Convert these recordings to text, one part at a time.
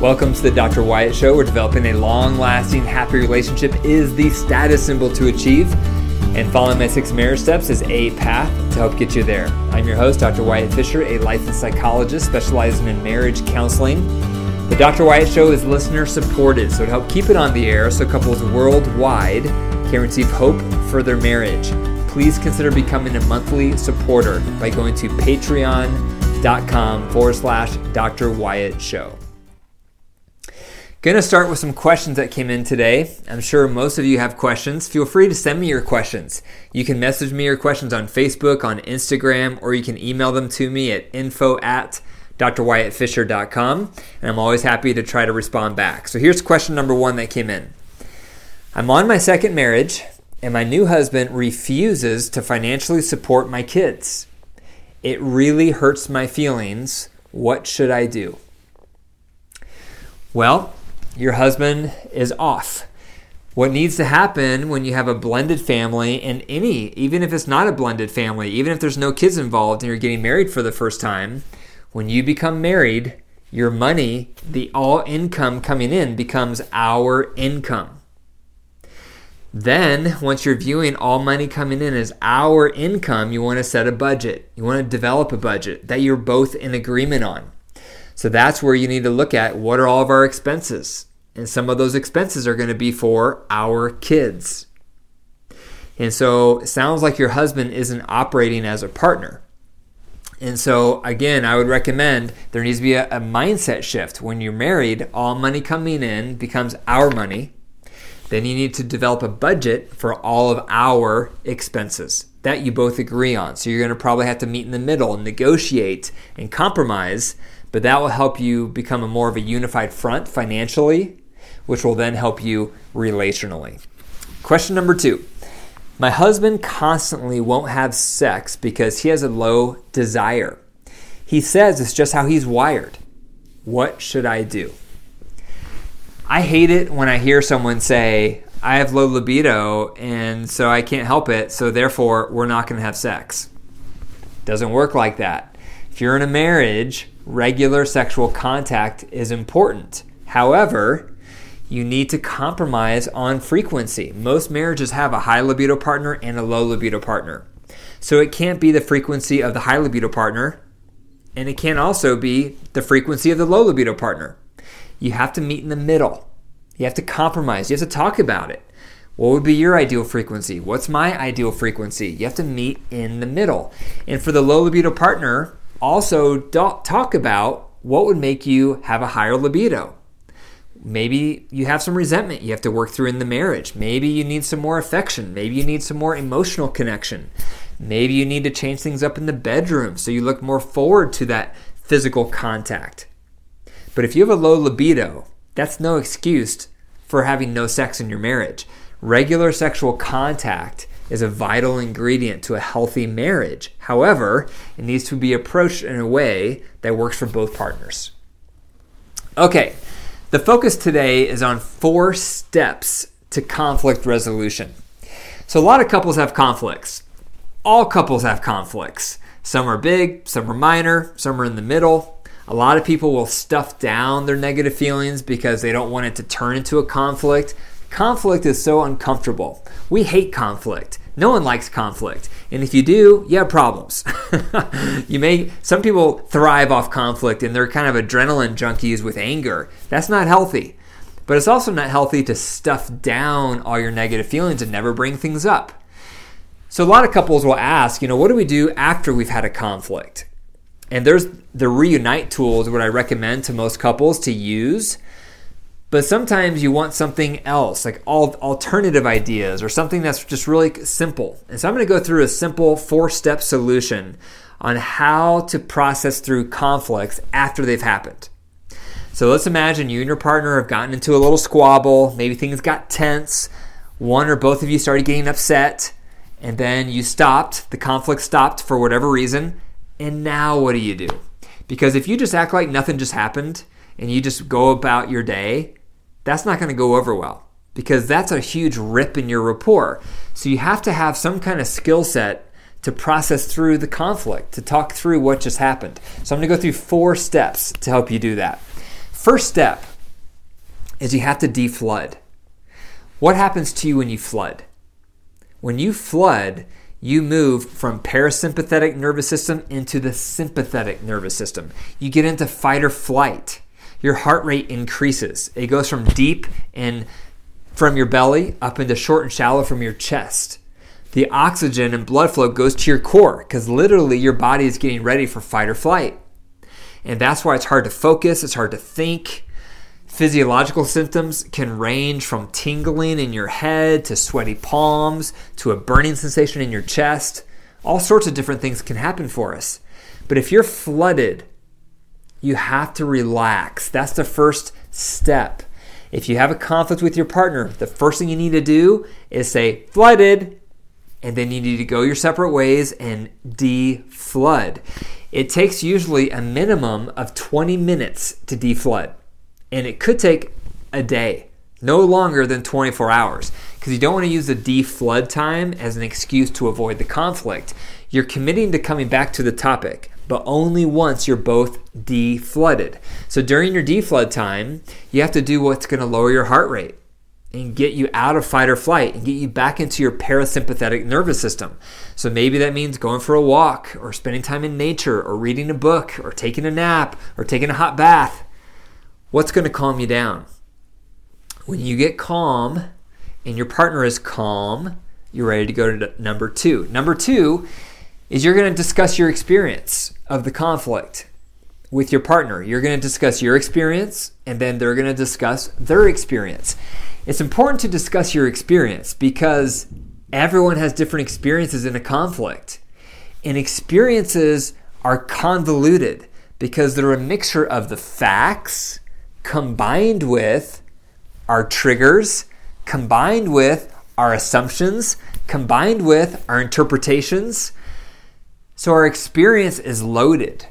Welcome to the Dr. Wyatt Show, where developing a long lasting, happy relationship is the status symbol to achieve. And following my six marriage steps is a path to help get you there. I'm your host, Dr. Wyatt Fisher, a licensed psychologist specializing in marriage counseling. The Dr. Wyatt Show is listener supported, so to help keep it on the air so couples worldwide can receive hope for their marriage, please consider becoming a monthly supporter by going to patreon.com forward slash Dr. Wyatt Show. Going to start with some questions that came in today. I'm sure most of you have questions. Feel free to send me your questions. You can message me your questions on Facebook, on Instagram, or you can email them to me at info at drwyattfisher.com, and I'm always happy to try to respond back. So here's question number one that came in I'm on my second marriage, and my new husband refuses to financially support my kids. It really hurts my feelings. What should I do? Well, your husband is off. What needs to happen when you have a blended family and any, even if it's not a blended family, even if there's no kids involved and you're getting married for the first time, when you become married, your money, the all income coming in becomes our income. Then, once you're viewing all money coming in as our income, you want to set a budget. You want to develop a budget that you're both in agreement on. So that's where you need to look at what are all of our expenses. And some of those expenses are going to be for our kids. And so it sounds like your husband isn't operating as a partner. And so, again, I would recommend there needs to be a, a, mindset shift. When you're married, all money coming in becomes our money. Then you need to develop a budget for all of our expenses that you both agree on. So, you're going to probably have to meet in the middle and negotiate and compromise but that will help you become a more of a unified front financially, which will then help you relationally. Question number two My husband constantly won't have sex because he has a low desire. He says it's just how he's wired. What should I do? I hate it when I hear someone say, I have low libido and so I can't help it, so therefore we're not going to have sex. Doesn't work like that. If you're in a marriage, regular sexual contact is important. However, you need to compromise on frequency. Most marriages have a high libido partner and a low libido partner. So it can't be the frequency of the high libido partner, and it can't also be the frequency of the low libido partner. You have to meet in the middle. You have to compromise. You have to talk about it. What would be your ideal frequency? What's my ideal frequency? You have to meet in the middle. And for the low libido partner, also talk about what would make you have a higher libido. Maybe you have some resentment you have to work through in the marriage. Maybe you need some more affection. Maybe you need some more emotional connection. Maybe you need to change things up in the bedroom so you look more forward to that physical contact. But if you have a low libido, that's no excuse for having no sex in your marriage. Regular sexual contact is a vital ingredient to a healthy marriage. However, it needs to be approached in a way that works for both partners. Okay, the focus today is on four steps to conflict resolution. So, a lot of couples have conflicts. All couples have conflicts. Some are big, some are minor, some are in the middle. A lot of people will stuff down their negative feelings because they don't want it to turn into a conflict. Conflict is so uncomfortable. We hate conflict. No one likes conflict. And if you do, you have problems. you may some people thrive off conflict and they're kind of adrenaline junkies with anger. That's not healthy. But it's also not healthy to stuff down all your negative feelings and never bring things up. So a lot of couples will ask, you know, what do we do after we've had a conflict? And there's the reunite tools what I recommend to most couples to use but sometimes you want something else, like all alternative ideas or something that's just really simple. And so I'm going to go through a simple four step solution on how to process through conflicts after they've happened. So let's imagine you and your partner have gotten into a little squabble. Maybe things got tense. One or both of you started getting upset, and then you stopped. The conflict stopped for whatever reason. And now what do you do? Because if you just act like nothing just happened and you just go about your day, that's not going to go over well because that's a huge rip in your rapport. So you have to have some kind of skill set to process through the conflict, to talk through what just happened. So I'm going to go through four steps to help you do that. First step is you have to deflood. What happens to you when you flood? When you flood, you move from parasympathetic nervous system into the sympathetic nervous system. You get into fight or flight. Your heart rate increases. It goes from deep and from your belly up into short and shallow from your chest. The oxygen and blood flow goes to your core because literally your body is getting ready for fight or flight. And that's why it's hard to focus, it's hard to think. Physiological symptoms can range from tingling in your head to sweaty palms to a burning sensation in your chest. All sorts of different things can happen for us. But if you're flooded, you have to relax. That's the first step. If you have a conflict with your partner, the first thing you need to do is say, flooded, and then you need to go your separate ways and deflood. It takes usually a minimum of 20 minutes to deflood and it could take a day, no longer than 24 hours, because you don't want to use the deflood time as an excuse to avoid the conflict. You're committing to coming back to the topic, but only once you're both deflooded. So during your deflood time, you have to do what's going to lower your heart rate and get you out of fight or flight and get you back into your parasympathetic nervous system. So maybe that means going for a walk or spending time in nature or reading a book or taking a nap or taking a hot bath. What's going to calm you down? When you get calm and your partner is calm, you're ready to go to number two. Number two is you're going to discuss your experience of the conflict with your partner. You're going to discuss your experience, and then they're going to discuss their experience. It's important to discuss your experience because everyone has different experiences in a conflict. And experiences are convoluted because they're a mixture of the facts combined with our triggers, combined with our assumptions, combined with our interpretations. So our experience is loaded.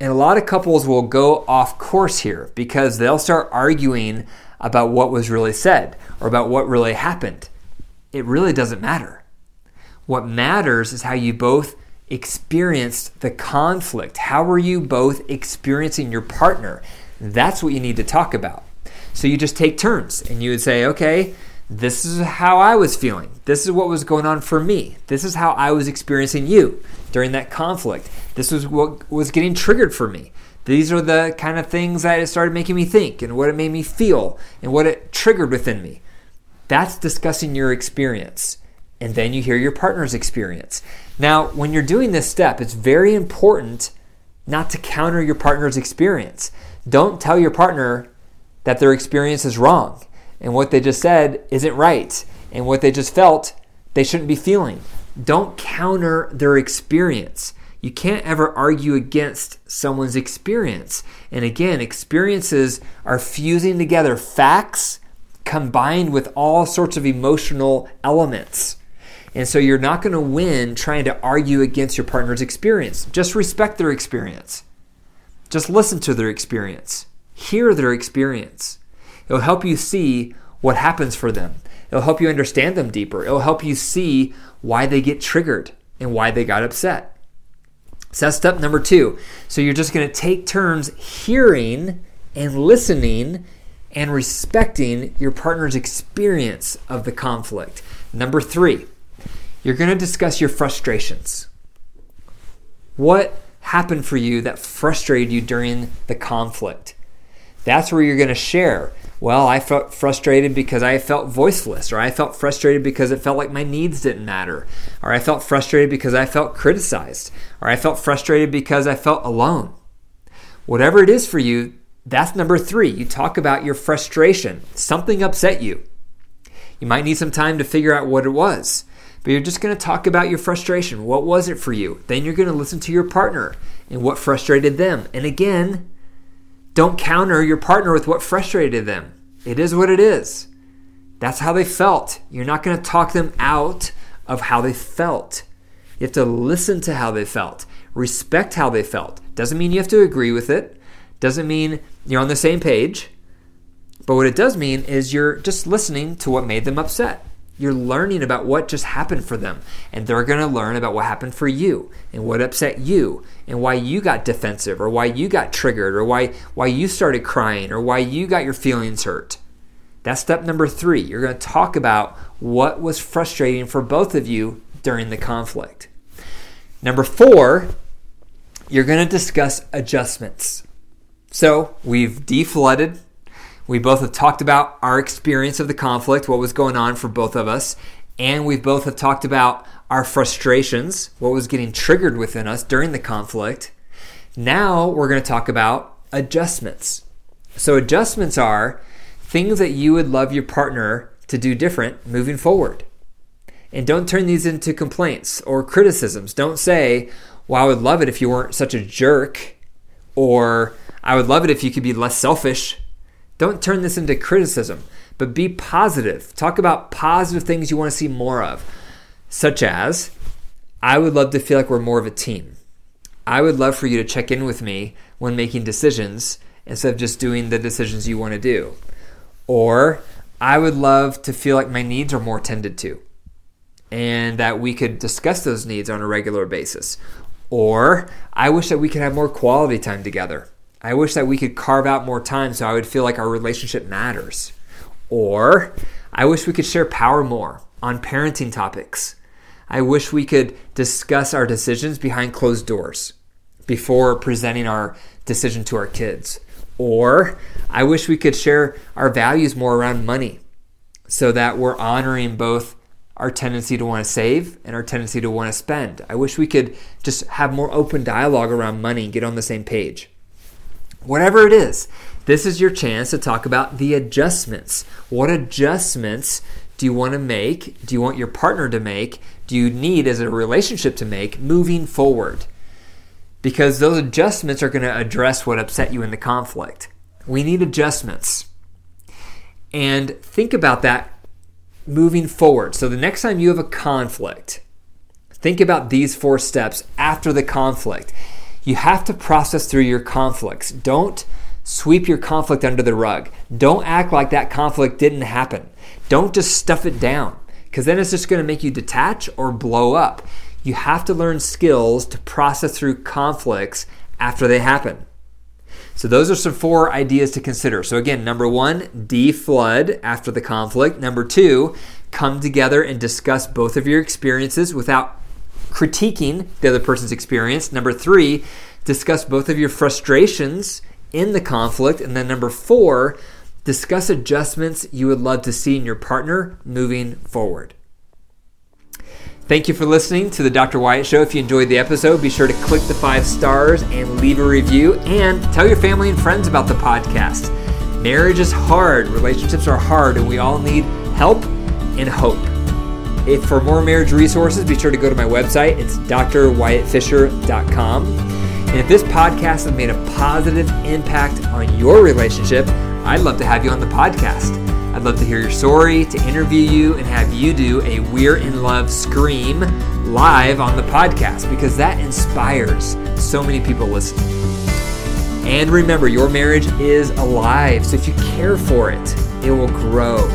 And a lot of couples will go off course here because they'll start arguing about what was really said or about what really happened. It really doesn't matter. What matters is how you both experienced the conflict. How were you both experiencing your partner? That's what you need to talk about. So you just take turns and you would say, okay, this is how I was feeling. This is what was going on for me. This is how I was experiencing you during that conflict. This was what was getting triggered for me. These are the kind of things that it started making me think and what it made me feel and what it triggered within me. That's discussing your experience. And then you hear your partner's experience. Now, when you're doing this step, it's very important not to counter your partner's experience. Don't tell your partner that their experience is wrong and what they just said isn't right and what they just felt they shouldn't be feeling. Don't counter their experience. You can't ever argue against someone's experience. And again, experiences are fusing together facts combined with all sorts of emotional elements. And so you're not going to win trying to argue against your partner's experience. Just respect their experience. Just listen to their experience, hear their experience. It'll help you see what happens for them. It'll help you understand them deeper. It'll help you see why they get triggered and why they got upset. So that's step number two. So you're just going to take turns hearing and listening and respecting your partner's experience of the conflict. Number three, you're going to discuss your frustrations. What happened for you that frustrated you during the conflict. That's where you're going to share. Well, I felt frustrated because I felt voiceless, or I felt frustrated because it felt like my needs didn't matter, or I felt frustrated because I felt criticized, or I felt frustrated because I felt alone. Whatever it is for you, that's number three. You talk about your frustration. Something upset you. You might need some time to figure out what it was. But you're just going to talk about your frustration. What was it for you? Then you're going to listen to your partner and what frustrated them. And again, don't counter your partner with what frustrated them. It is what it is. That's how they felt. You're not going to talk them out of how they felt. You have to listen to how they felt, respect how they felt. Doesn't mean you have to agree with it, doesn't mean you're on the same page. But what it does mean is you're just listening to what made them upset You're learning about what just happened for them, and they're going to learn about what happened for you and what upset you and why you got defensive or why you got triggered or why why you started crying or why you got your feelings hurt. That's step number 3. You're going to talk about what was frustrating for both of you during the conflict. Number 4, you're going to discuss adjustments. So, we've deflooded we both have talked about our experience of the conflict, what was going on for both of us, and we both have talked about our frustrations, what was getting triggered within us during the conflict. Now we're going to talk about adjustments. So, adjustments are things that you would love your partner to do different moving forward. And don't turn these into complaints or criticisms. Don't say, Well, I would love it if you weren't such a jerk, or I would love it if you could be less selfish don't turn this into criticism, but be positive. Talk about positive things you want to see more of, such as I would love to feel like we're more of a team. I would love for you to check in with me when making decisions instead of just doing the decisions you want to do. Or I would love to feel like my needs are more tended to and that we could discuss those needs on a regular basis. Or I wish that we could have more quality time together. I wish that we could carve out more time so I would feel like our relationship matters. Or I wish we could share power more on parenting topics. I wish we could discuss our decisions behind closed doors before presenting our decision to our kids. Or I wish we could share our values more around money so that we're honoring both our tendency to want to save and our tendency to want to spend. I wish we could just have more open dialogue around money and get on the same page. Whatever it is, this is your chance to talk about the adjustments. What adjustments do you want to make? Do you want your partner to make? Do you need as a relationship to make moving forward? Because those adjustments are going to address what upset you in the conflict. We need adjustments. And think about that moving forward. So the next time you have a conflict, think about these four steps after the conflict. You have to process through your conflicts. Don't sweep your conflict under the rug. Don't act like that conflict didn't happen. Don't just stuff it down because then it's just going to make you detach or blow up. You have to learn skills to process through conflicts after they happen. So, those are some four ideas to consider. So, again, number one, deflood after the conflict. Number two, come together and discuss both of your experiences without critiquing the other person's experience. Number three, discuss both of your frustrations in the conflict. And then number four, discuss adjustments you would love to see in your partner moving forward. Thank you for listening to the Dr. Wyatt Show. If you enjoyed the episode, be sure to click the five stars and leave a review and tell your family and friends about the podcast. Marriage is hard, relationships are hard, and we all need help and hope. If for more marriage resources, be sure to go to my website. It's drwyattfisher.com. And if this podcast has made a positive impact on your relationship, I'd love to have you on the podcast. I'd love to hear your story, to interview you, and have you do a We're in Love scream live on the podcast because that inspires so many people listening. And remember, your marriage is alive. So if you care for it, it will grow,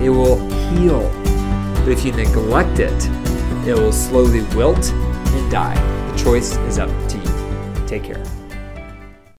it will heal but if you neglect it, it will slowly wilt and die. The choice is up to you. Take care.